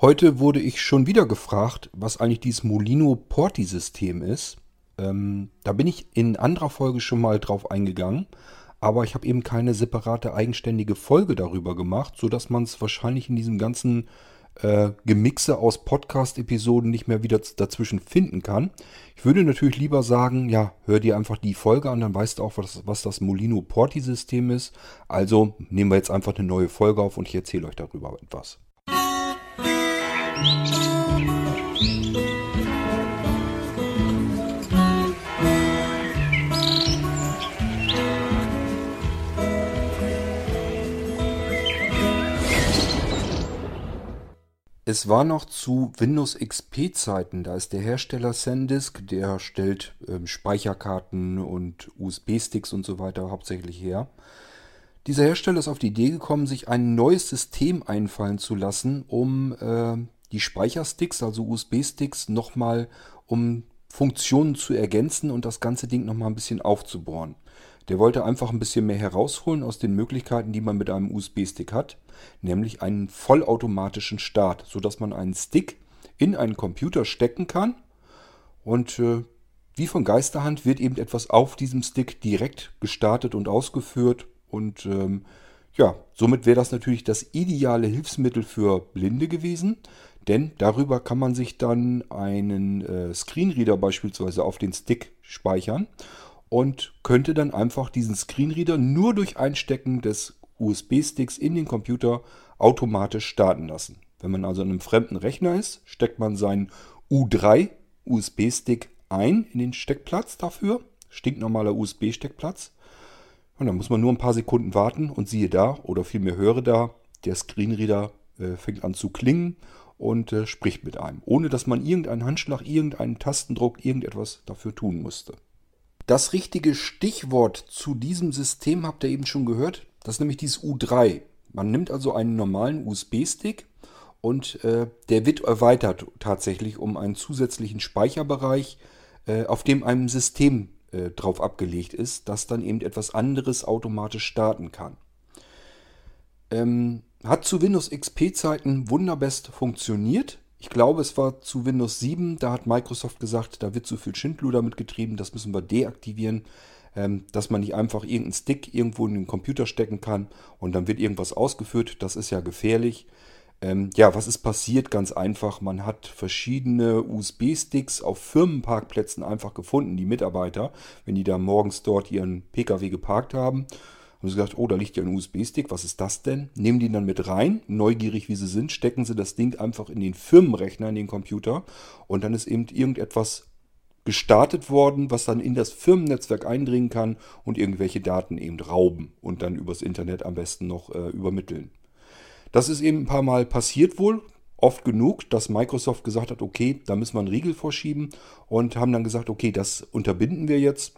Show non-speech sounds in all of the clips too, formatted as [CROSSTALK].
Heute wurde ich schon wieder gefragt, was eigentlich dieses Molino Porti System ist. Ähm, da bin ich in anderer Folge schon mal drauf eingegangen, aber ich habe eben keine separate eigenständige Folge darüber gemacht, sodass man es wahrscheinlich in diesem ganzen äh, Gemixe aus Podcast-Episoden nicht mehr wieder dazwischen finden kann. Ich würde natürlich lieber sagen, ja, hör dir einfach die Folge an, dann weißt du auch, was, was das Molino Porti System ist. Also nehmen wir jetzt einfach eine neue Folge auf und ich erzähle euch darüber etwas. Es war noch zu Windows XP Zeiten, da ist der Hersteller SanDisk, der stellt ähm, Speicherkarten und USB-Sticks und so weiter hauptsächlich her. Dieser Hersteller ist auf die Idee gekommen, sich ein neues System einfallen zu lassen, um äh, die Speichersticks, also USB-Sticks, nochmal um Funktionen zu ergänzen und das ganze Ding nochmal ein bisschen aufzubohren. Der wollte einfach ein bisschen mehr herausholen aus den Möglichkeiten, die man mit einem USB-Stick hat, nämlich einen vollautomatischen Start, sodass man einen Stick in einen Computer stecken kann und äh, wie von Geisterhand wird eben etwas auf diesem Stick direkt gestartet und ausgeführt und ähm, ja, somit wäre das natürlich das ideale Hilfsmittel für Blinde gewesen, denn darüber kann man sich dann einen äh, Screenreader beispielsweise auf den Stick speichern und könnte dann einfach diesen Screenreader nur durch Einstecken des USB-Sticks in den Computer automatisch starten lassen. Wenn man also an einem fremden Rechner ist, steckt man seinen U3 USB-Stick ein in den Steckplatz dafür. Stinknormaler USB-Steckplatz. Und dann muss man nur ein paar Sekunden warten und siehe da, oder vielmehr höre da, der Screenreader äh, fängt an zu klingen und äh, spricht mit einem, ohne dass man irgendeinen Handschlag, irgendeinen Tastendruck, irgendetwas dafür tun musste. Das richtige Stichwort zu diesem System habt ihr eben schon gehört. Das ist nämlich dieses U3. Man nimmt also einen normalen USB-Stick und äh, der wird erweitert tatsächlich um einen zusätzlichen Speicherbereich, äh, auf dem ein System äh, drauf abgelegt ist, das dann eben etwas anderes automatisch starten kann. Ähm, hat zu Windows XP-Zeiten wunderbest funktioniert. Ich glaube, es war zu Windows 7, da hat Microsoft gesagt, da wird zu viel Schindluder mitgetrieben, das müssen wir deaktivieren, ähm, dass man nicht einfach irgendeinen Stick irgendwo in den Computer stecken kann und dann wird irgendwas ausgeführt, das ist ja gefährlich. Ähm, ja, was ist passiert? Ganz einfach, man hat verschiedene USB-Sticks auf Firmenparkplätzen einfach gefunden, die Mitarbeiter, wenn die da morgens dort ihren Pkw geparkt haben haben sie gesagt, oh, da liegt ja ein USB-Stick, was ist das denn? Nehmen die dann mit rein, neugierig wie sie sind, stecken sie das Ding einfach in den Firmenrechner, in den Computer und dann ist eben irgendetwas gestartet worden, was dann in das Firmennetzwerk eindringen kann und irgendwelche Daten eben rauben und dann übers Internet am besten noch äh, übermitteln. Das ist eben ein paar Mal passiert wohl, oft genug, dass Microsoft gesagt hat, okay, da müssen wir einen Riegel vorschieben und haben dann gesagt, okay, das unterbinden wir jetzt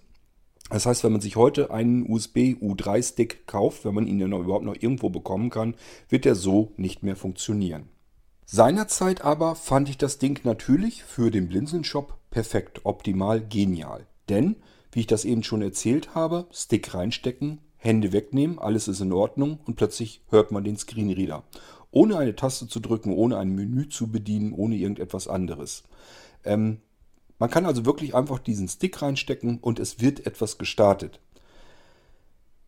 das heißt, wenn man sich heute einen USB U3-Stick kauft, wenn man ihn dann überhaupt noch irgendwo bekommen kann, wird er so nicht mehr funktionieren. Seinerzeit aber fand ich das Ding natürlich für den Blinzeln-Shop perfekt, optimal, genial. Denn, wie ich das eben schon erzählt habe, Stick reinstecken, Hände wegnehmen, alles ist in Ordnung und plötzlich hört man den Screenreader. Ohne eine Taste zu drücken, ohne ein Menü zu bedienen, ohne irgendetwas anderes. Ähm, man kann also wirklich einfach diesen Stick reinstecken und es wird etwas gestartet.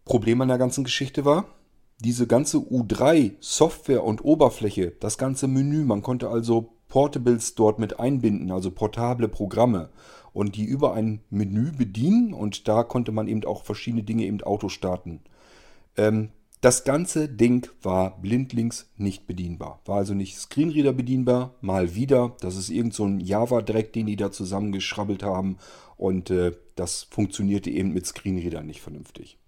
Problem an der ganzen Geschichte war, diese ganze U3 Software und Oberfläche, das ganze Menü, man konnte also Portables dort mit einbinden, also portable Programme und die über ein Menü bedienen und da konnte man eben auch verschiedene Dinge eben Auto starten. Ähm, das ganze Ding war blindlings nicht bedienbar. War also nicht Screenreader bedienbar, mal wieder. Das ist irgend so ein Java-Dreck, den die da zusammengeschrabbelt haben. Und äh, das funktionierte eben mit Screenreader nicht vernünftig.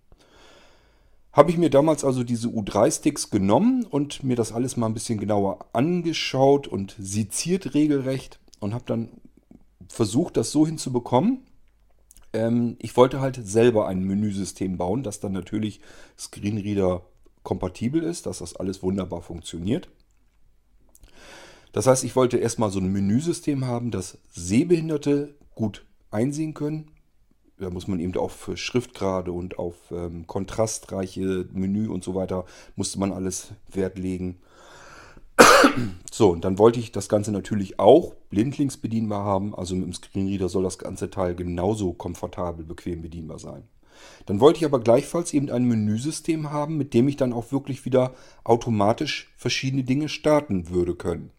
Habe ich mir damals also diese U3-Sticks genommen und mir das alles mal ein bisschen genauer angeschaut und seziert regelrecht und habe dann versucht, das so hinzubekommen, ähm, ich wollte halt selber ein Menüsystem bauen, das dann natürlich Screenreader kompatibel ist, dass das alles wunderbar funktioniert. Das heißt, ich wollte erstmal so ein Menüsystem haben, das Sehbehinderte gut einsehen können. Da muss man eben auf Schriftgrade und auf ähm, kontrastreiche Menü und so weiter, musste man alles Wert legen. [CLEARS THROAT] So, und dann wollte ich das Ganze natürlich auch blindlings bedienbar haben. Also mit dem Screenreader soll das ganze Teil genauso komfortabel, bequem bedienbar sein. Dann wollte ich aber gleichfalls eben ein Menüsystem haben, mit dem ich dann auch wirklich wieder automatisch verschiedene Dinge starten würde können.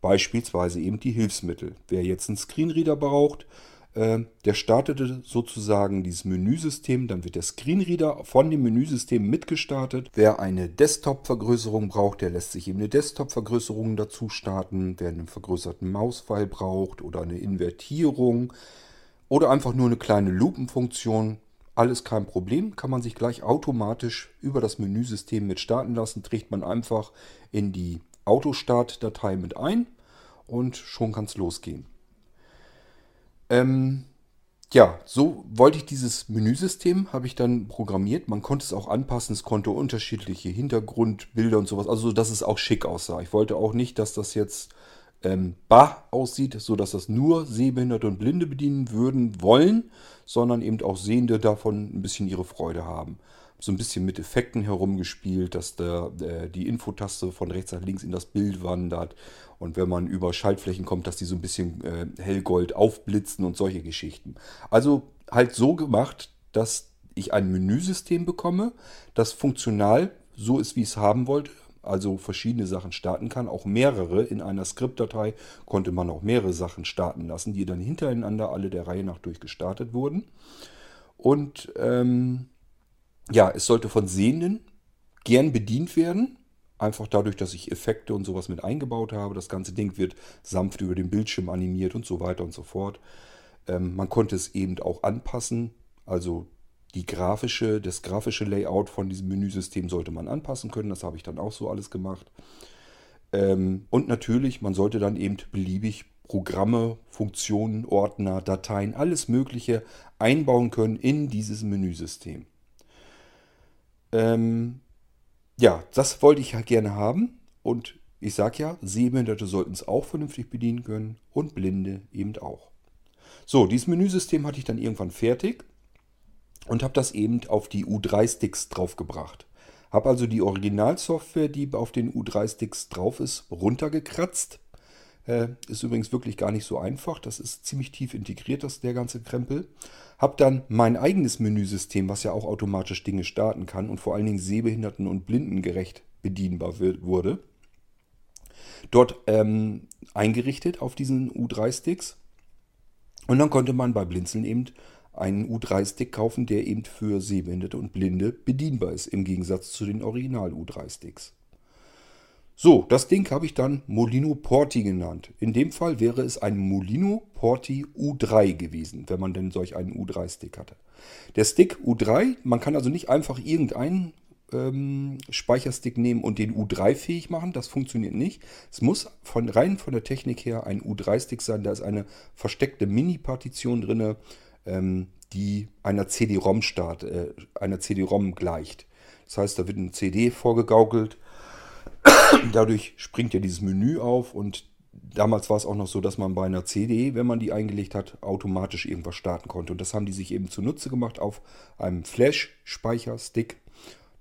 Beispielsweise eben die Hilfsmittel. Wer jetzt einen Screenreader braucht, äh, der startete sozusagen dieses Menüsystem, dann wird der Screenreader von dem Menüsystem mitgestartet. Wer eine Desktop-Vergrößerung braucht, der lässt sich eben eine Desktop-Vergrößerung dazu starten. Wer einen vergrößerten Mauspfeil braucht oder eine Invertierung oder einfach nur eine kleine Lupenfunktion, alles kein Problem, kann man sich gleich automatisch über das Menüsystem mit starten lassen. Trägt man einfach in die Autostart-Datei mit ein und schon kann es losgehen. Ähm, ja, so wollte ich dieses Menüsystem, habe ich dann programmiert. Man konnte es auch anpassen, es konnte unterschiedliche Hintergrundbilder und sowas, also dass es auch schick aussah. Ich wollte auch nicht, dass das jetzt ähm, bar aussieht, so dass das nur Sehbehinderte und Blinde bedienen würden wollen, sondern eben auch Sehende davon ein bisschen ihre Freude haben so ein bisschen mit Effekten herumgespielt, dass der, äh, die Infotaste von rechts nach links in das Bild wandert. Und wenn man über Schaltflächen kommt, dass die so ein bisschen äh, hellgold aufblitzen und solche Geschichten. Also halt so gemacht, dass ich ein Menüsystem bekomme, das funktional so ist, wie ich es haben wollte. Also verschiedene Sachen starten kann, auch mehrere. In einer Skriptdatei konnte man auch mehrere Sachen starten lassen, die dann hintereinander alle der Reihe nach durchgestartet wurden. Und ähm, ja, es sollte von Sehenden gern bedient werden. Einfach dadurch, dass ich Effekte und sowas mit eingebaut habe. Das ganze Ding wird sanft über den Bildschirm animiert und so weiter und so fort. Ähm, man konnte es eben auch anpassen. Also die grafische, das grafische Layout von diesem Menüsystem sollte man anpassen können. Das habe ich dann auch so alles gemacht. Ähm, und natürlich, man sollte dann eben beliebig Programme, Funktionen, Ordner, Dateien, alles Mögliche einbauen können in dieses Menüsystem. Ähm, ja, das wollte ich ja gerne haben. Und ich sage ja, Sehbehinderte sollten es auch vernünftig bedienen können und Blinde eben auch. So, dieses Menüsystem hatte ich dann irgendwann fertig und habe das eben auf die U3-Sticks draufgebracht. Habe also die Originalsoftware, die auf den U3-Sticks drauf ist, runtergekratzt. Äh, ist übrigens wirklich gar nicht so einfach. Das ist ziemlich tief integriert, das, der ganze Krempel. Habe dann mein eigenes Menüsystem, was ja auch automatisch Dinge starten kann und vor allen Dingen sehbehinderten- und blindengerecht bedienbar wird, wurde. Dort ähm, eingerichtet auf diesen U3-Sticks. Und dann konnte man bei Blinzeln eben einen U3-Stick kaufen, der eben für Sehbehinderte und Blinde bedienbar ist, im Gegensatz zu den Original-U3-Sticks. So, das Ding habe ich dann Molino Porti genannt. In dem Fall wäre es ein Molino Porti U3 gewesen, wenn man denn solch einen U3-Stick hatte. Der Stick U3, man kann also nicht einfach irgendeinen ähm, Speicherstick nehmen und den U3 fähig machen. Das funktioniert nicht. Es muss von, rein von der Technik her ein U3-Stick sein. Da ist eine versteckte Mini-Partition drin, ähm, die einer CD-ROM-Start, äh, einer CD-ROM gleicht. Das heißt, da wird eine CD vorgegaukelt [COUGHS] Dadurch springt ja dieses Menü auf und damals war es auch noch so, dass man bei einer CD, wenn man die eingelegt hat, automatisch irgendwas starten konnte. Und das haben die sich eben zunutze gemacht auf einem Flash-Speicherstick.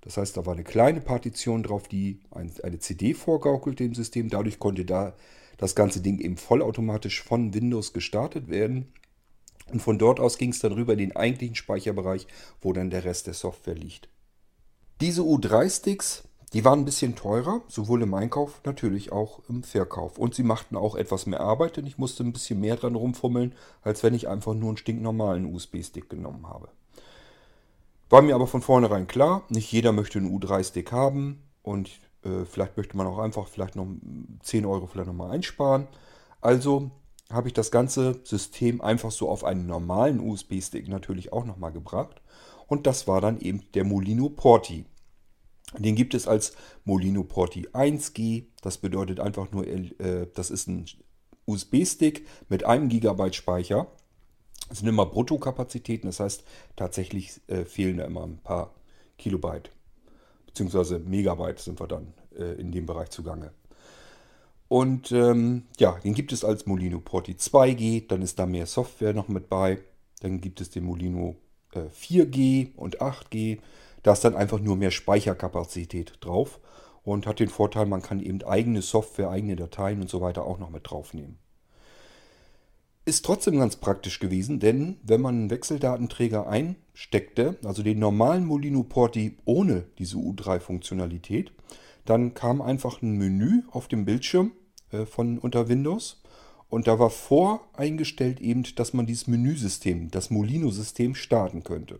Das heißt, da war eine kleine Partition drauf, die eine CD vorgaukelt dem System. Dadurch konnte da das ganze Ding eben vollautomatisch von Windows gestartet werden. Und von dort aus ging es dann rüber in den eigentlichen Speicherbereich, wo dann der Rest der Software liegt. Diese U3-Sticks die waren ein bisschen teurer, sowohl im Einkauf, natürlich auch im Verkauf. Und sie machten auch etwas mehr Arbeit, denn ich musste ein bisschen mehr dran rumfummeln, als wenn ich einfach nur einen stinknormalen USB-Stick genommen habe. War mir aber von vornherein klar, nicht jeder möchte einen U3-Stick haben und äh, vielleicht möchte man auch einfach vielleicht noch 10 Euro vielleicht nochmal einsparen. Also habe ich das ganze System einfach so auf einen normalen USB-Stick natürlich auch nochmal gebracht. Und das war dann eben der Molino Porti. Den gibt es als Molino Porti 1G. Das bedeutet einfach nur, äh, das ist ein USB-Stick mit einem Gigabyte Speicher. Das sind immer Bruttokapazitäten, das heißt tatsächlich äh, fehlen da immer ein paar Kilobyte. Beziehungsweise Megabyte sind wir dann äh, in dem Bereich zugange. Und ähm, ja, den gibt es als Molino Porti 2G, dann ist da mehr Software noch mit bei. Dann gibt es den Molino 4G äh, und 8G. Da ist dann einfach nur mehr Speicherkapazität drauf. und hat den Vorteil, man kann eben eigene Software, eigene Dateien und so weiter auch noch mit draufnehmen. Ist trotzdem ganz praktisch gewesen, denn wenn man einen Wechseldatenträger einsteckte, also den normalen Molino Porti ohne diese U3-Funktionalität, dann kam einfach ein Menü auf dem Bildschirm äh, von unter Windows und da war voreingestellt eben, dass man dieses Menüsystem, das Molino-System starten könnte.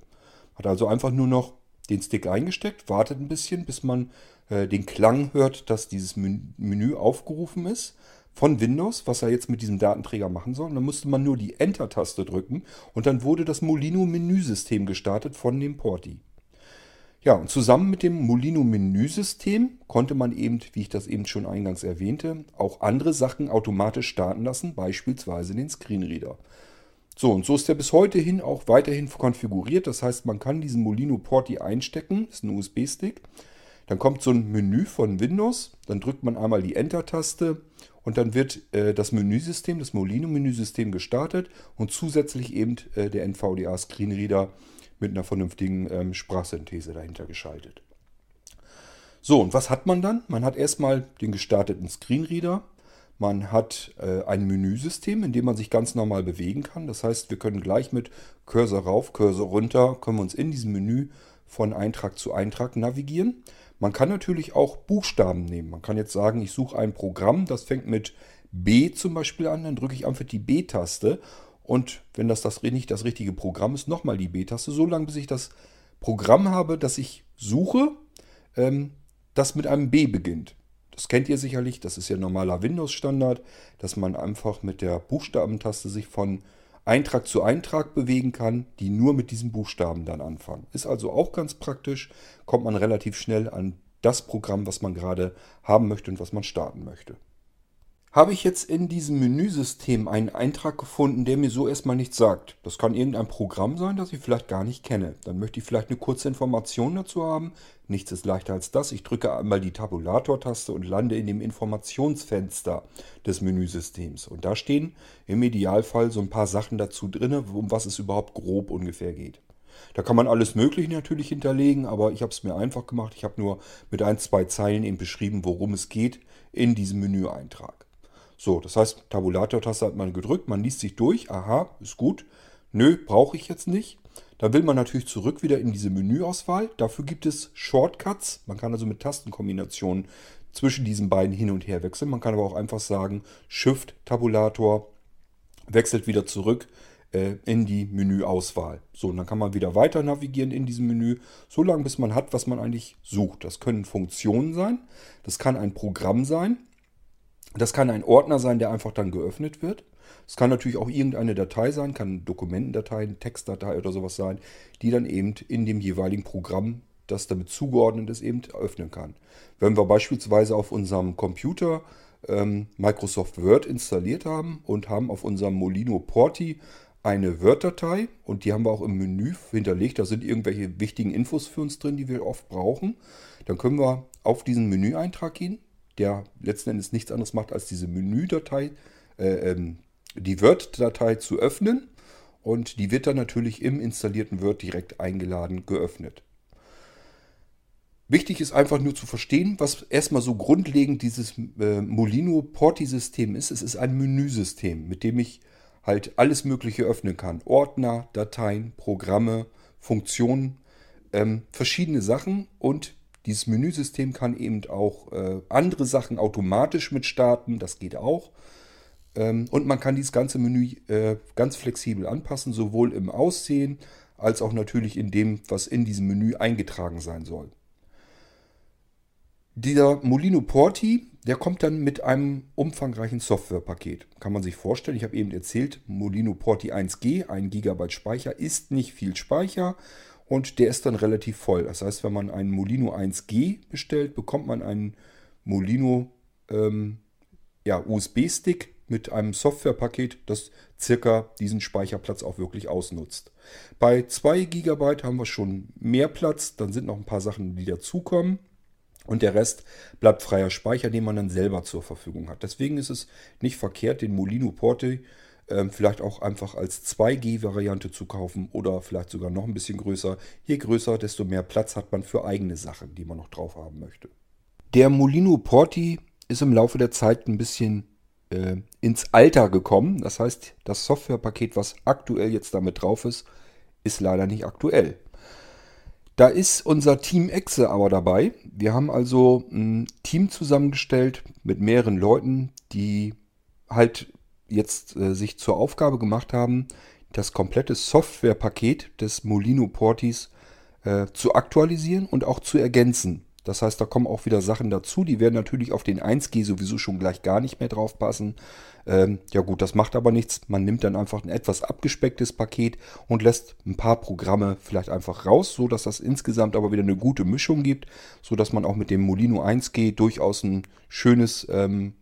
Hat also einfach nur noch den Stick eingesteckt, wartet ein bisschen, bis man äh, den Klang hört, dass dieses Menü aufgerufen ist von Windows, was er jetzt mit diesem Datenträger machen soll. Und dann musste man nur die Enter-Taste drücken und dann wurde das Molino-Menüsystem gestartet von dem Porti. Ja, und zusammen mit dem Molino-Menüsystem konnte man eben, wie ich das eben schon eingangs erwähnte, auch andere Sachen automatisch starten lassen, beispielsweise den Screenreader. So, und so ist er bis heute hin auch weiterhin konfiguriert. Das heißt, man kann diesen Molino Porti einstecken, ist ein USB-Stick. Dann kommt so ein Menü von Windows, dann drückt man einmal die Enter-Taste und dann wird äh, das Menüsystem, das Molino-Menüsystem gestartet und zusätzlich eben äh, der NVDA Screenreader mit einer vernünftigen ähm, Sprachsynthese dahinter geschaltet. So, und was hat man dann? Man hat erstmal den gestarteten Screenreader. Man hat äh, ein Menüsystem, in dem man sich ganz normal bewegen kann. Das heißt, wir können gleich mit Cursor rauf, Cursor runter, können wir uns in diesem Menü von Eintrag zu Eintrag navigieren. Man kann natürlich auch Buchstaben nehmen. Man kann jetzt sagen, ich suche ein Programm, das fängt mit B zum Beispiel an, dann drücke ich einfach die B-Taste und wenn das, das nicht das richtige Programm ist, nochmal die B-Taste, so lange bis ich das Programm habe, das ich suche, ähm, das mit einem B beginnt. Das kennt ihr sicherlich, das ist ja normaler Windows-Standard, dass man einfach mit der Buchstabentaste sich von Eintrag zu Eintrag bewegen kann, die nur mit diesen Buchstaben dann anfangen. Ist also auch ganz praktisch, kommt man relativ schnell an das Programm, was man gerade haben möchte und was man starten möchte. Habe ich jetzt in diesem Menüsystem einen Eintrag gefunden, der mir so erstmal nichts sagt. Das kann irgendein Programm sein, das ich vielleicht gar nicht kenne. Dann möchte ich vielleicht eine kurze Information dazu haben. Nichts ist leichter als das. Ich drücke einmal die Tabulator-Taste und lande in dem Informationsfenster des Menüsystems. Und da stehen im Idealfall so ein paar Sachen dazu drin, um was es überhaupt grob ungefähr geht. Da kann man alles Mögliche natürlich hinterlegen, aber ich habe es mir einfach gemacht. Ich habe nur mit ein, zwei Zeilen eben beschrieben, worum es geht in diesem Menüeintrag. So, das heißt, Tabulator-Taste hat man gedrückt, man liest sich durch, aha, ist gut. Nö, brauche ich jetzt nicht. Da will man natürlich zurück wieder in diese Menüauswahl. Dafür gibt es Shortcuts. Man kann also mit Tastenkombinationen zwischen diesen beiden hin und her wechseln. Man kann aber auch einfach sagen, Shift Tabulator wechselt wieder zurück äh, in die Menüauswahl. So, und dann kann man wieder weiter navigieren in diesem Menü, so lange bis man hat, was man eigentlich sucht. Das können Funktionen sein, das kann ein Programm sein, das kann ein Ordner sein, der einfach dann geöffnet wird. Es kann natürlich auch irgendeine Datei sein, kann Dokumentendatei, Textdatei oder sowas sein, die dann eben in dem jeweiligen Programm, das damit zugeordnet ist, eben öffnen kann. Wenn wir beispielsweise auf unserem Computer ähm, Microsoft Word installiert haben und haben auf unserem Molino Porti eine Word-Datei und die haben wir auch im Menü hinterlegt. Da sind irgendwelche wichtigen Infos für uns drin, die wir oft brauchen. Dann können wir auf diesen Menüeintrag gehen, der letzten Endes nichts anderes macht, als diese Menüdatei, äh, ähm, die Word-Datei zu öffnen. Und die wird dann natürlich im installierten Word direkt eingeladen geöffnet. Wichtig ist einfach nur zu verstehen, was erstmal so grundlegend dieses äh, Molino Porti-System ist. Es ist ein Menüsystem, mit dem ich halt alles Mögliche öffnen kann. Ordner, Dateien, Programme, Funktionen, ähm, verschiedene Sachen und dieses Menüsystem kann eben auch äh, andere Sachen automatisch mit starten, das geht auch. Ähm, und man kann dieses ganze Menü äh, ganz flexibel anpassen, sowohl im Aussehen als auch natürlich in dem, was in diesem Menü eingetragen sein soll. Dieser Molino Porti, der kommt dann mit einem umfangreichen Softwarepaket. Kann man sich vorstellen, ich habe eben erzählt, Molino Porti 1G, 1 GB Speicher, ist nicht viel Speicher und der ist dann relativ voll. Das heißt, wenn man einen Molino 1G bestellt, bekommt man einen Molino ähm, ja, USB-Stick mit einem Softwarepaket, das circa diesen Speicherplatz auch wirklich ausnutzt. Bei 2 GB haben wir schon mehr Platz, dann sind noch ein paar Sachen, die dazukommen. Und der Rest bleibt freier Speicher, den man dann selber zur Verfügung hat. Deswegen ist es nicht verkehrt, den Molino Porte ähm, vielleicht auch einfach als 2G-Variante zu kaufen oder vielleicht sogar noch ein bisschen größer. Je größer, desto mehr Platz hat man für eigene Sachen, die man noch drauf haben möchte. Der Molino Porti ist im Laufe der Zeit ein bisschen äh, ins Alter gekommen. Das heißt, das Softwarepaket, was aktuell jetzt damit drauf ist, ist leider nicht aktuell. Da ist unser Team Exe aber dabei. Wir haben also ein Team zusammengestellt mit mehreren Leuten, die halt jetzt äh, sich zur Aufgabe gemacht haben, das komplette Softwarepaket des Molino Portis äh, zu aktualisieren und auch zu ergänzen. Das heißt, da kommen auch wieder Sachen dazu, die werden natürlich auf den 1G sowieso schon gleich gar nicht mehr drauf passen. Ähm, ja gut, das macht aber nichts. Man nimmt dann einfach ein etwas abgespecktes Paket und lässt ein paar Programme vielleicht einfach raus, so dass das insgesamt aber wieder eine gute Mischung gibt, so dass man auch mit dem Molino 1G durchaus ein schönes ähm,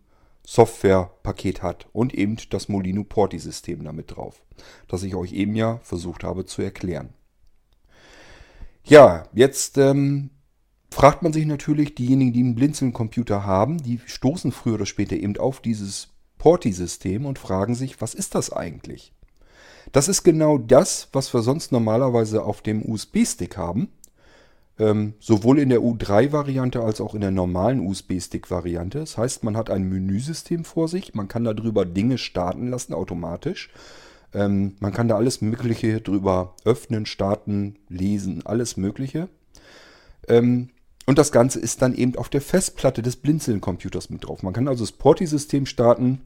Softwarepaket hat und eben das Molino Porti System damit drauf, das ich euch eben ja versucht habe zu erklären. Ja, jetzt ähm, fragt man sich natürlich, diejenigen, die einen Blinzeln-Computer haben, die stoßen früher oder später eben auf dieses Porti-System und fragen sich, was ist das eigentlich? Das ist genau das, was wir sonst normalerweise auf dem USB-Stick haben. Ähm, sowohl in der U3-Variante als auch in der normalen USB-Stick-Variante. Das heißt, man hat ein Menüsystem vor sich, man kann darüber Dinge starten lassen automatisch. Ähm, man kann da alles Mögliche drüber öffnen, starten, lesen, alles Mögliche. Ähm, und das Ganze ist dann eben auf der Festplatte des Blinzeln-Computers mit drauf. Man kann also das Porti-System starten,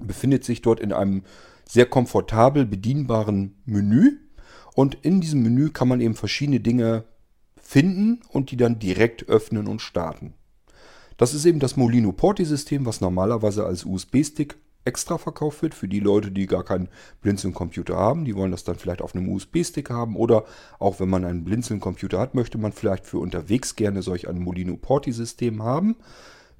befindet sich dort in einem sehr komfortabel bedienbaren Menü. Und in diesem Menü kann man eben verschiedene Dinge finden und die dann direkt öffnen und starten. Das ist eben das Molino Porti-System, was normalerweise als USB-Stick extra verkauft wird für die Leute, die gar keinen Blinzeln-Computer haben. Die wollen das dann vielleicht auf einem USB-Stick haben oder auch wenn man einen Blinzeln-Computer hat, möchte man vielleicht für unterwegs gerne solch ein Molino Porti-System haben.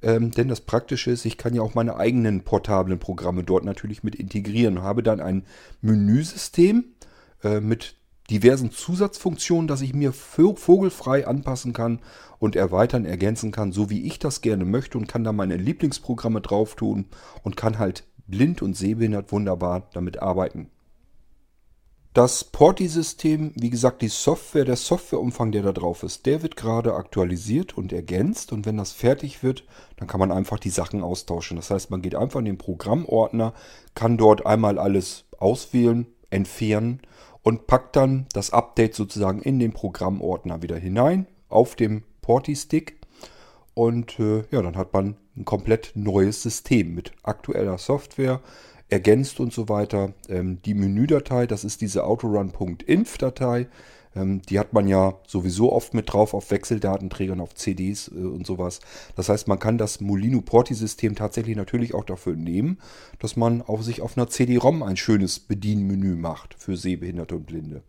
Ähm, denn das Praktische ist, ich kann ja auch meine eigenen portablen Programme dort natürlich mit integrieren habe dann ein Menüsystem äh, mit diversen Zusatzfunktionen, dass ich mir vogelfrei anpassen kann und erweitern, ergänzen kann, so wie ich das gerne möchte und kann da meine Lieblingsprogramme drauf tun und kann halt blind und sehbehindert wunderbar damit arbeiten. Das Porti-System, wie gesagt, die Software, der Softwareumfang, der da drauf ist, der wird gerade aktualisiert und ergänzt. Und wenn das fertig wird, dann kann man einfach die Sachen austauschen. Das heißt, man geht einfach in den Programmordner, kann dort einmal alles auswählen, entfernen und packt dann das Update sozusagen in den Programmordner wieder hinein auf dem Porti-Stick. Und äh, ja, dann hat man ein komplett neues System mit aktueller Software, ergänzt und so weiter. Ähm, die Menüdatei, das ist diese autorun.inf-Datei. Ähm, die hat man ja sowieso oft mit drauf auf Wechseldatenträgern, auf CDs äh, und sowas. Das heißt, man kann das Molino Porti-System tatsächlich natürlich auch dafür nehmen, dass man auf sich auf einer CD-ROM ein schönes Bedienmenü macht für Sehbehinderte und Blinde.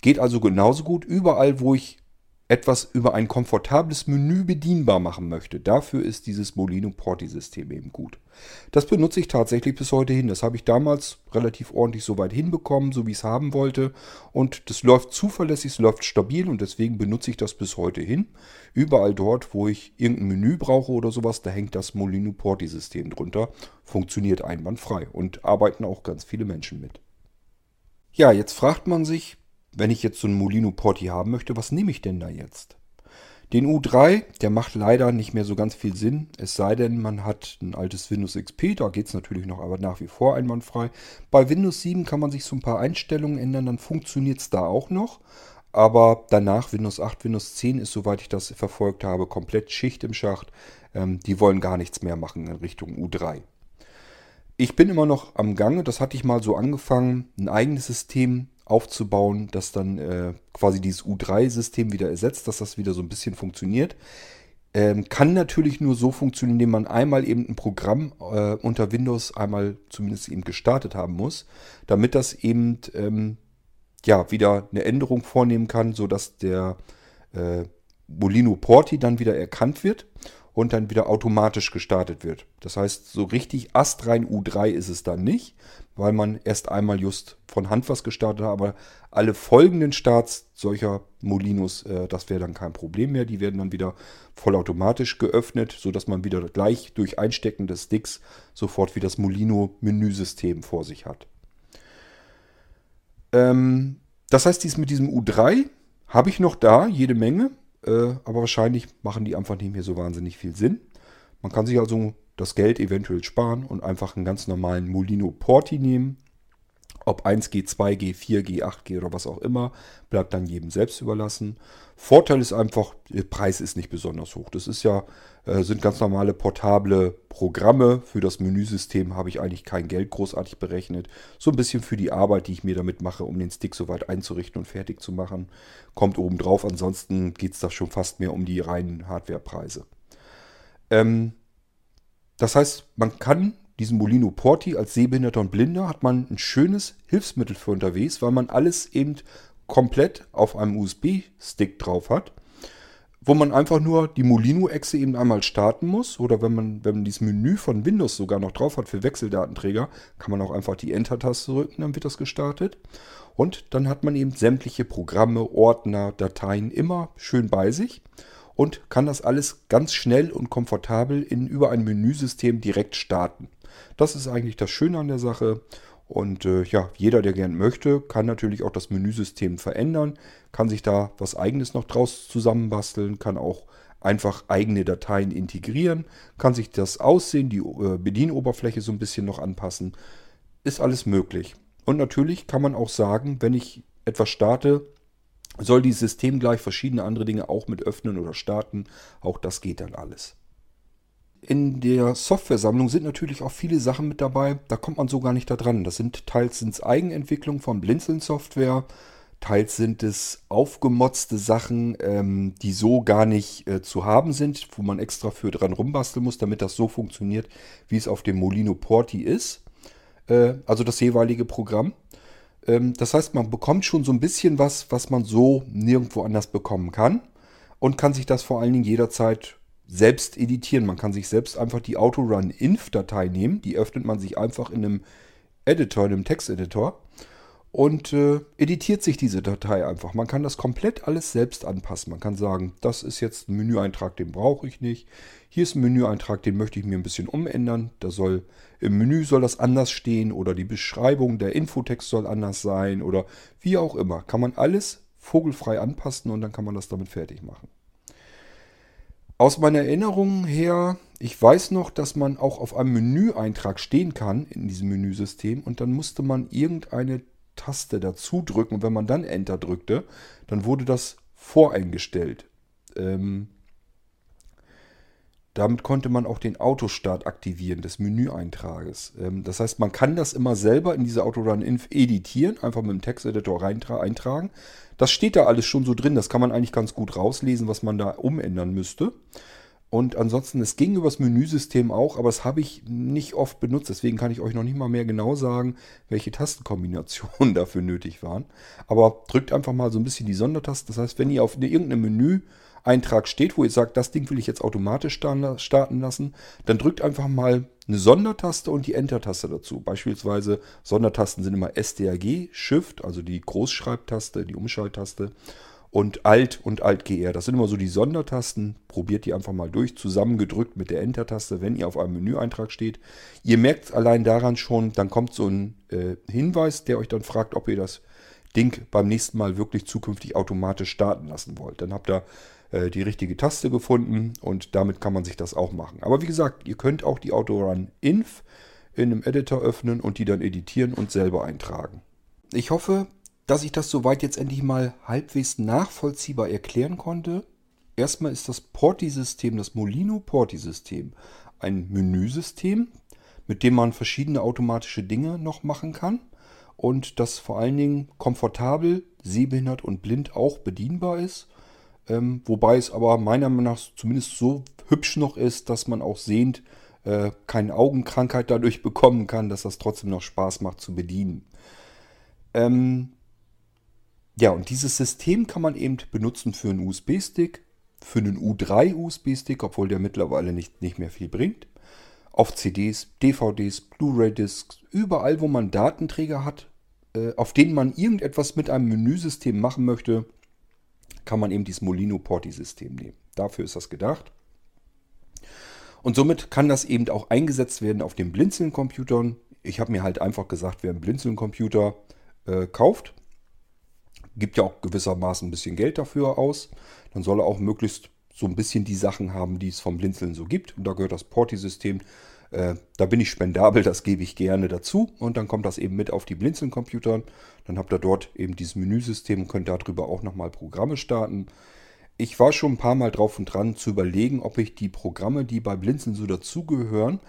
Geht also genauso gut überall, wo ich etwas über ein komfortables Menü bedienbar machen möchte. Dafür ist dieses Molino Porti-System eben gut. Das benutze ich tatsächlich bis heute hin. Das habe ich damals relativ ordentlich so weit hinbekommen, so wie ich es haben wollte. Und das läuft zuverlässig, es läuft stabil und deswegen benutze ich das bis heute hin. Überall dort, wo ich irgendein Menü brauche oder sowas, da hängt das Molino Porti-System drunter. Funktioniert einwandfrei und arbeiten auch ganz viele Menschen mit. Ja, jetzt fragt man sich, wenn ich jetzt so einen Molino Porti haben möchte, was nehme ich denn da jetzt? Den U3, der macht leider nicht mehr so ganz viel Sinn, es sei denn, man hat ein altes Windows XP, da geht es natürlich noch aber nach wie vor einwandfrei. Bei Windows 7 kann man sich so ein paar Einstellungen ändern, dann funktioniert es da auch noch. Aber danach Windows 8, Windows 10 ist, soweit ich das verfolgt habe, komplett Schicht im Schacht. Ähm, die wollen gar nichts mehr machen in Richtung U3. Ich bin immer noch am Gange, das hatte ich mal so angefangen, ein eigenes System aufzubauen, das dann äh, quasi dieses U3-System wieder ersetzt, dass das wieder so ein bisschen funktioniert. Ähm, kann natürlich nur so funktionieren, indem man einmal eben ein Programm äh, unter Windows einmal zumindest eben gestartet haben muss, damit das eben ähm, ja wieder eine Änderung vornehmen kann, sodass der äh, Molino Porti dann wieder erkannt wird und dann wieder automatisch gestartet wird. Das heißt, so richtig astrein U3 ist es dann nicht, weil man erst einmal just von Hand was gestartet hat, aber alle folgenden Starts solcher Molinos, äh, das wäre dann kein Problem mehr. Die werden dann wieder vollautomatisch geöffnet, sodass man wieder gleich durch Einstecken des Sticks sofort wie das Molino-Menüsystem vor sich hat. Ähm, das heißt, dies mit diesem U3 habe ich noch da, jede Menge. Äh, aber wahrscheinlich machen die einfach nicht mehr so wahnsinnig viel Sinn. Man kann sich also das Geld eventuell sparen und einfach einen ganz normalen Molino Porti nehmen. Ob 1G, 2G, 4G, 8G oder was auch immer, bleibt dann jedem selbst überlassen. Vorteil ist einfach, der Preis ist nicht besonders hoch. Das ist ja, äh, sind ganz normale portable Programme. Für das Menüsystem habe ich eigentlich kein Geld großartig berechnet. So ein bisschen für die Arbeit, die ich mir damit mache, um den Stick soweit einzurichten und fertig zu machen, kommt oben drauf. Ansonsten geht es da schon fast mehr um die reinen Hardwarepreise. Ähm, das heißt, man kann diesen Molino Porti als Sehbehinderter und Blinder hat man ein schönes Hilfsmittel für unterwegs, weil man alles eben komplett auf einem USB-Stick drauf hat, wo man einfach nur die Molino-Echse eben einmal starten muss. Oder wenn man, wenn man dieses Menü von Windows sogar noch drauf hat für Wechseldatenträger, kann man auch einfach die Enter-Taste drücken, dann wird das gestartet. Und dann hat man eben sämtliche Programme, Ordner, Dateien immer schön bei sich und kann das alles ganz schnell und komfortabel in über ein Menüsystem direkt starten. Das ist eigentlich das Schöne an der Sache. Und äh, ja, jeder, der gern möchte, kann natürlich auch das Menüsystem verändern, kann sich da was eigenes noch draus zusammenbasteln, kann auch einfach eigene Dateien integrieren, kann sich das Aussehen, die äh, Bedienoberfläche so ein bisschen noch anpassen. Ist alles möglich. Und natürlich kann man auch sagen, wenn ich etwas starte, soll dieses System gleich verschiedene andere Dinge auch mit öffnen oder starten. Auch das geht dann alles in der Softwaresammlung sind natürlich auch viele Sachen mit dabei, da kommt man so gar nicht da dran. Das sind teils sind Eigenentwicklung von Blinzeln Software, teils sind es aufgemotzte Sachen, ähm, die so gar nicht äh, zu haben sind, wo man extra für dran rumbasteln muss, damit das so funktioniert, wie es auf dem Molino Porti ist. Äh, also das jeweilige Programm. Ähm, das heißt, man bekommt schon so ein bisschen was, was man so nirgendwo anders bekommen kann und kann sich das vor allen Dingen jederzeit selbst editieren. Man kann sich selbst einfach die Autorun-Inf-Datei nehmen. Die öffnet man sich einfach in einem Editor, in einem Texteditor und äh, editiert sich diese Datei einfach. Man kann das komplett alles selbst anpassen. Man kann sagen, das ist jetzt ein Menüeintrag, den brauche ich nicht. Hier ist ein Menüeintrag, den möchte ich mir ein bisschen umändern. Da soll im Menü soll das anders stehen oder die Beschreibung, der Infotext soll anders sein oder wie auch immer. Kann man alles vogelfrei anpassen und dann kann man das damit fertig machen. Aus meiner Erinnerung her, ich weiß noch, dass man auch auf einem Menüeintrag stehen kann in diesem Menüsystem und dann musste man irgendeine Taste dazu drücken und wenn man dann Enter drückte, dann wurde das voreingestellt. Ähm, damit konnte man auch den Autostart aktivieren des Menüeintrages. Ähm, das heißt, man kann das immer selber in diese Autorun-Inf editieren, einfach mit dem Texteditor eintragen. Das steht da alles schon so drin, das kann man eigentlich ganz gut rauslesen, was man da umändern müsste. Und ansonsten, es ging übers Menüsystem auch, aber das habe ich nicht oft benutzt. Deswegen kann ich euch noch nicht mal mehr genau sagen, welche Tastenkombinationen [LAUGHS] dafür nötig waren. Aber drückt einfach mal so ein bisschen die Sondertaste. Das heißt, wenn ihr auf irgendeinem Menü Eintrag steht, wo ihr sagt, das Ding will ich jetzt automatisch starten lassen, dann drückt einfach mal eine Sondertaste und die Enter-Taste dazu. Beispielsweise Sondertasten sind immer SDRG, Shift, also die Großschreibtaste, die Umschalttaste und Alt und Alt-GR. Das sind immer so die Sondertasten. Probiert die einfach mal durch, zusammengedrückt mit der Enter-Taste, wenn ihr auf einem Menüeintrag steht. Ihr merkt allein daran schon, dann kommt so ein äh, Hinweis, der euch dann fragt, ob ihr das Ding beim nächsten Mal wirklich zukünftig automatisch starten lassen wollt. Dann habt ihr die richtige Taste gefunden und damit kann man sich das auch machen. Aber wie gesagt, ihr könnt auch die Autorun Inf in einem Editor öffnen und die dann editieren und selber eintragen. Ich hoffe, dass ich das soweit jetzt endlich mal halbwegs nachvollziehbar erklären konnte. Erstmal ist das Porti-System, das Molino Porti-System, ein Menüsystem, mit dem man verschiedene automatische Dinge noch machen kann und das vor allen Dingen komfortabel, sehbehindert und blind auch bedienbar ist ähm, wobei es aber meiner Meinung nach zumindest so hübsch noch ist, dass man auch sehend äh, keine Augenkrankheit dadurch bekommen kann, dass das trotzdem noch Spaß macht zu bedienen. Ähm, ja, und dieses System kann man eben benutzen für einen USB-Stick, für einen U3 USB-Stick, obwohl der mittlerweile nicht, nicht mehr viel bringt. Auf CDs, DVDs, Blu-ray-Discs, überall, wo man Datenträger hat, äh, auf denen man irgendetwas mit einem Menüsystem machen möchte, kann man eben dieses Molino Porti System nehmen. Dafür ist das gedacht. Und somit kann das eben auch eingesetzt werden auf den Blinzeln-Computern. Ich habe mir halt einfach gesagt, wer einen Blinzeln-Computer äh, kauft, gibt ja auch gewissermaßen ein bisschen Geld dafür aus. Dann soll er auch möglichst so ein bisschen die Sachen haben, die es vom Blinzeln so gibt. Und da gehört das Porti-System. Äh, da bin ich spendabel, das gebe ich gerne dazu. Und dann kommt das eben mit auf die Blinzeln-Computer. Dann habt ihr dort eben dieses Menüsystem und könnt darüber auch nochmal Programme starten. Ich war schon ein paar Mal drauf und dran zu überlegen, ob ich die Programme, die bei Blinzeln so dazugehören,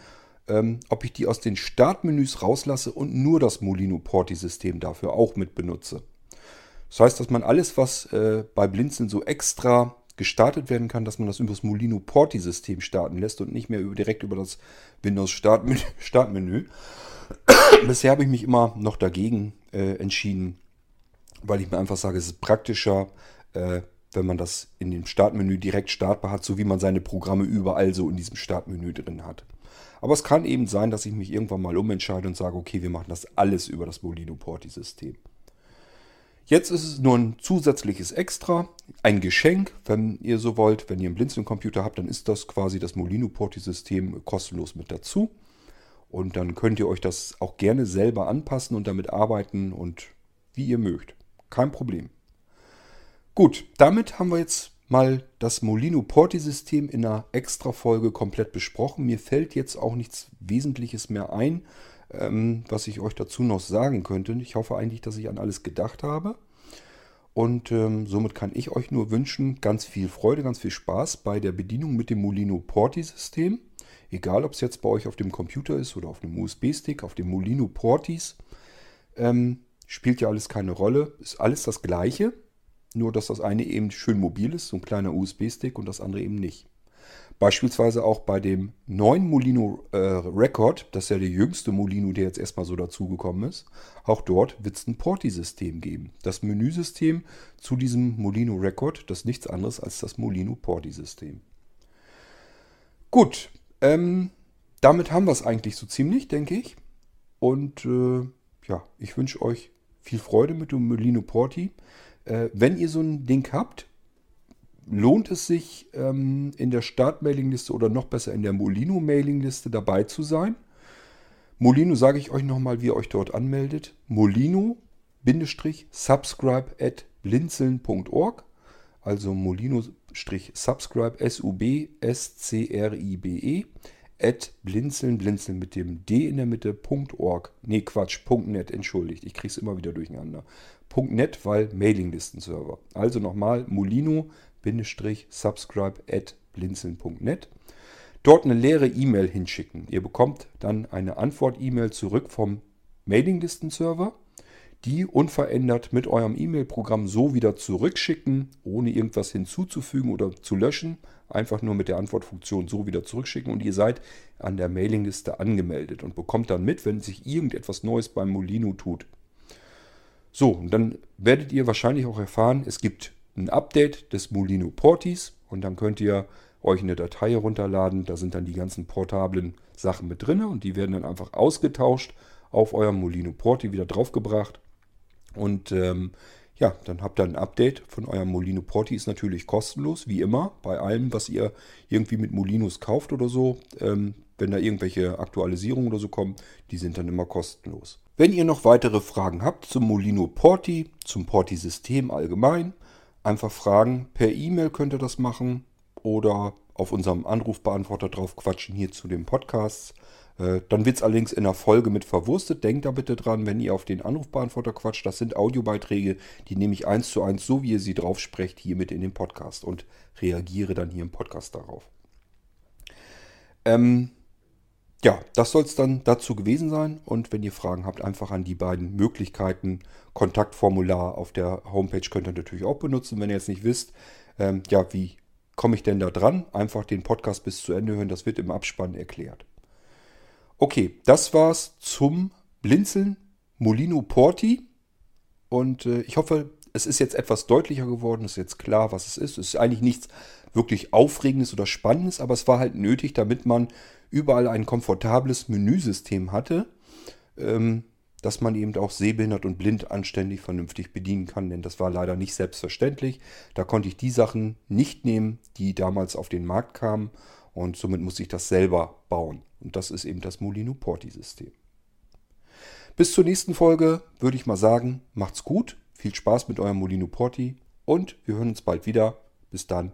ähm, ob ich die aus den Startmenüs rauslasse und nur das Molino Porti-System dafür auch mit benutze. Das heißt, dass man alles, was äh, bei Blinzeln so extra gestartet werden kann, dass man das über das Molino Porti-System starten lässt und nicht mehr über, direkt über das Windows [COUGHS] Startmenü. Startmenü. [COUGHS] Bisher habe ich mich immer noch dagegen äh, entschieden, weil ich mir einfach sage, es ist praktischer, äh, wenn man das in dem Startmenü direkt startbar hat, so wie man seine Programme überall so in diesem Startmenü drin hat. Aber es kann eben sein, dass ich mich irgendwann mal umentscheide und sage, okay, wir machen das alles über das Molino Porti-System. Jetzt ist es nur ein zusätzliches Extra, ein Geschenk, wenn ihr so wollt. Wenn ihr einen Blinzeln-Computer habt, dann ist das quasi das Molino Porti-System kostenlos mit dazu. Und dann könnt ihr euch das auch gerne selber anpassen und damit arbeiten und wie ihr mögt. Kein Problem. Gut, damit haben wir jetzt mal das Molino Porti System in einer extra Folge komplett besprochen. Mir fällt jetzt auch nichts Wesentliches mehr ein, ähm, was ich euch dazu noch sagen könnte. Ich hoffe eigentlich, dass ich an alles gedacht habe. Und ähm, somit kann ich euch nur wünschen, ganz viel Freude, ganz viel Spaß bei der Bedienung mit dem Molino Porti System. Egal, ob es jetzt bei euch auf dem Computer ist oder auf dem USB-Stick, auf dem Molino Portis. Ähm, spielt ja alles keine Rolle. Ist alles das gleiche. Nur, dass das eine eben schön mobil ist, so ein kleiner USB-Stick, und das andere eben nicht. Beispielsweise auch bei dem neuen Molino äh, Record, das ist ja der jüngste Molino, der jetzt erstmal so dazugekommen ist. Auch dort wird es ein Porti-System geben. Das Menüsystem zu diesem Molino Record, das ist nichts anderes als das Molino Porti-System. Gut, ähm, damit haben wir es eigentlich so ziemlich, denke ich. Und äh, ja, ich wünsche euch viel Freude mit dem Molino Porti. Äh, wenn ihr so ein Ding habt, lohnt es sich ähm, in der Start-Mailing-Liste oder noch besser in der Molino-Mailing-Liste dabei zu sein. Molino sage ich euch nochmal, wie ihr euch dort anmeldet. Molino-subscribe at blinzeln.org. Also Molino-subscribe, S-U-B-S-C-R-I-B-E, at blinzeln, blinzeln mit dem D in der Mitte, .org. Nee, Quatsch, .net, entschuldigt, ich kriege es immer wieder durcheinander. .net, weil Mailinglistenserver. Also nochmal molino-subscribe at blinzeln.net. Dort eine leere E-Mail hinschicken. Ihr bekommt dann eine Antwort-E-Mail zurück vom Mailinglistenserver. Die unverändert mit eurem E-Mail-Programm so wieder zurückschicken, ohne irgendwas hinzuzufügen oder zu löschen. Einfach nur mit der Antwortfunktion so wieder zurückschicken und ihr seid an der Mailingliste angemeldet und bekommt dann mit, wenn sich irgendetwas Neues beim Molino tut. So, und dann werdet ihr wahrscheinlich auch erfahren, es gibt ein Update des Molino Portis und dann könnt ihr euch eine Datei herunterladen. Da sind dann die ganzen portablen Sachen mit drin und die werden dann einfach ausgetauscht auf eurem Molino Porti wieder draufgebracht. Und ähm, ja, dann habt ihr ein Update von eurem Molino Porti. Ist natürlich kostenlos, wie immer, bei allem, was ihr irgendwie mit Molinos kauft oder so. Ähm, wenn da irgendwelche Aktualisierungen oder so kommen, die sind dann immer kostenlos. Wenn ihr noch weitere Fragen habt zum Molino Porti, zum Porti-System allgemein, einfach fragen. Per E-Mail könnt ihr das machen oder auf unserem Anrufbeantworter drauf quatschen hier zu den Podcasts. Äh, dann wird es allerdings in der Folge mit verwurstet. Denkt da bitte dran, wenn ihr auf den Anrufbeantworter quatscht, das sind Audiobeiträge, die nehme ich eins zu eins, so wie ihr sie drauf sprecht, hier mit in den Podcast und reagiere dann hier im Podcast darauf. Ähm, ja, das soll es dann dazu gewesen sein. Und wenn ihr Fragen habt, einfach an die beiden Möglichkeiten. Kontaktformular auf der Homepage könnt ihr natürlich auch benutzen, wenn ihr jetzt nicht wisst, ähm, ja, wie komme ich denn da dran? Einfach den Podcast bis zu Ende hören, das wird im Abspann erklärt. Okay, das war's zum Blinzeln Molino Porti. Und äh, ich hoffe, es ist jetzt etwas deutlicher geworden, ist jetzt klar, was es ist. Es ist eigentlich nichts wirklich Aufregendes oder Spannendes, aber es war halt nötig, damit man überall ein komfortables Menüsystem hatte, ähm, dass man eben auch sehbehindert und blind anständig vernünftig bedienen kann, denn das war leider nicht selbstverständlich. Da konnte ich die Sachen nicht nehmen, die damals auf den Markt kamen und somit muss ich das selber bauen. Und das ist eben das Molino Porti System. Bis zur nächsten Folge würde ich mal sagen, macht's gut. Viel Spaß mit eurem Molino Porti und wir hören uns bald wieder. Bis dann,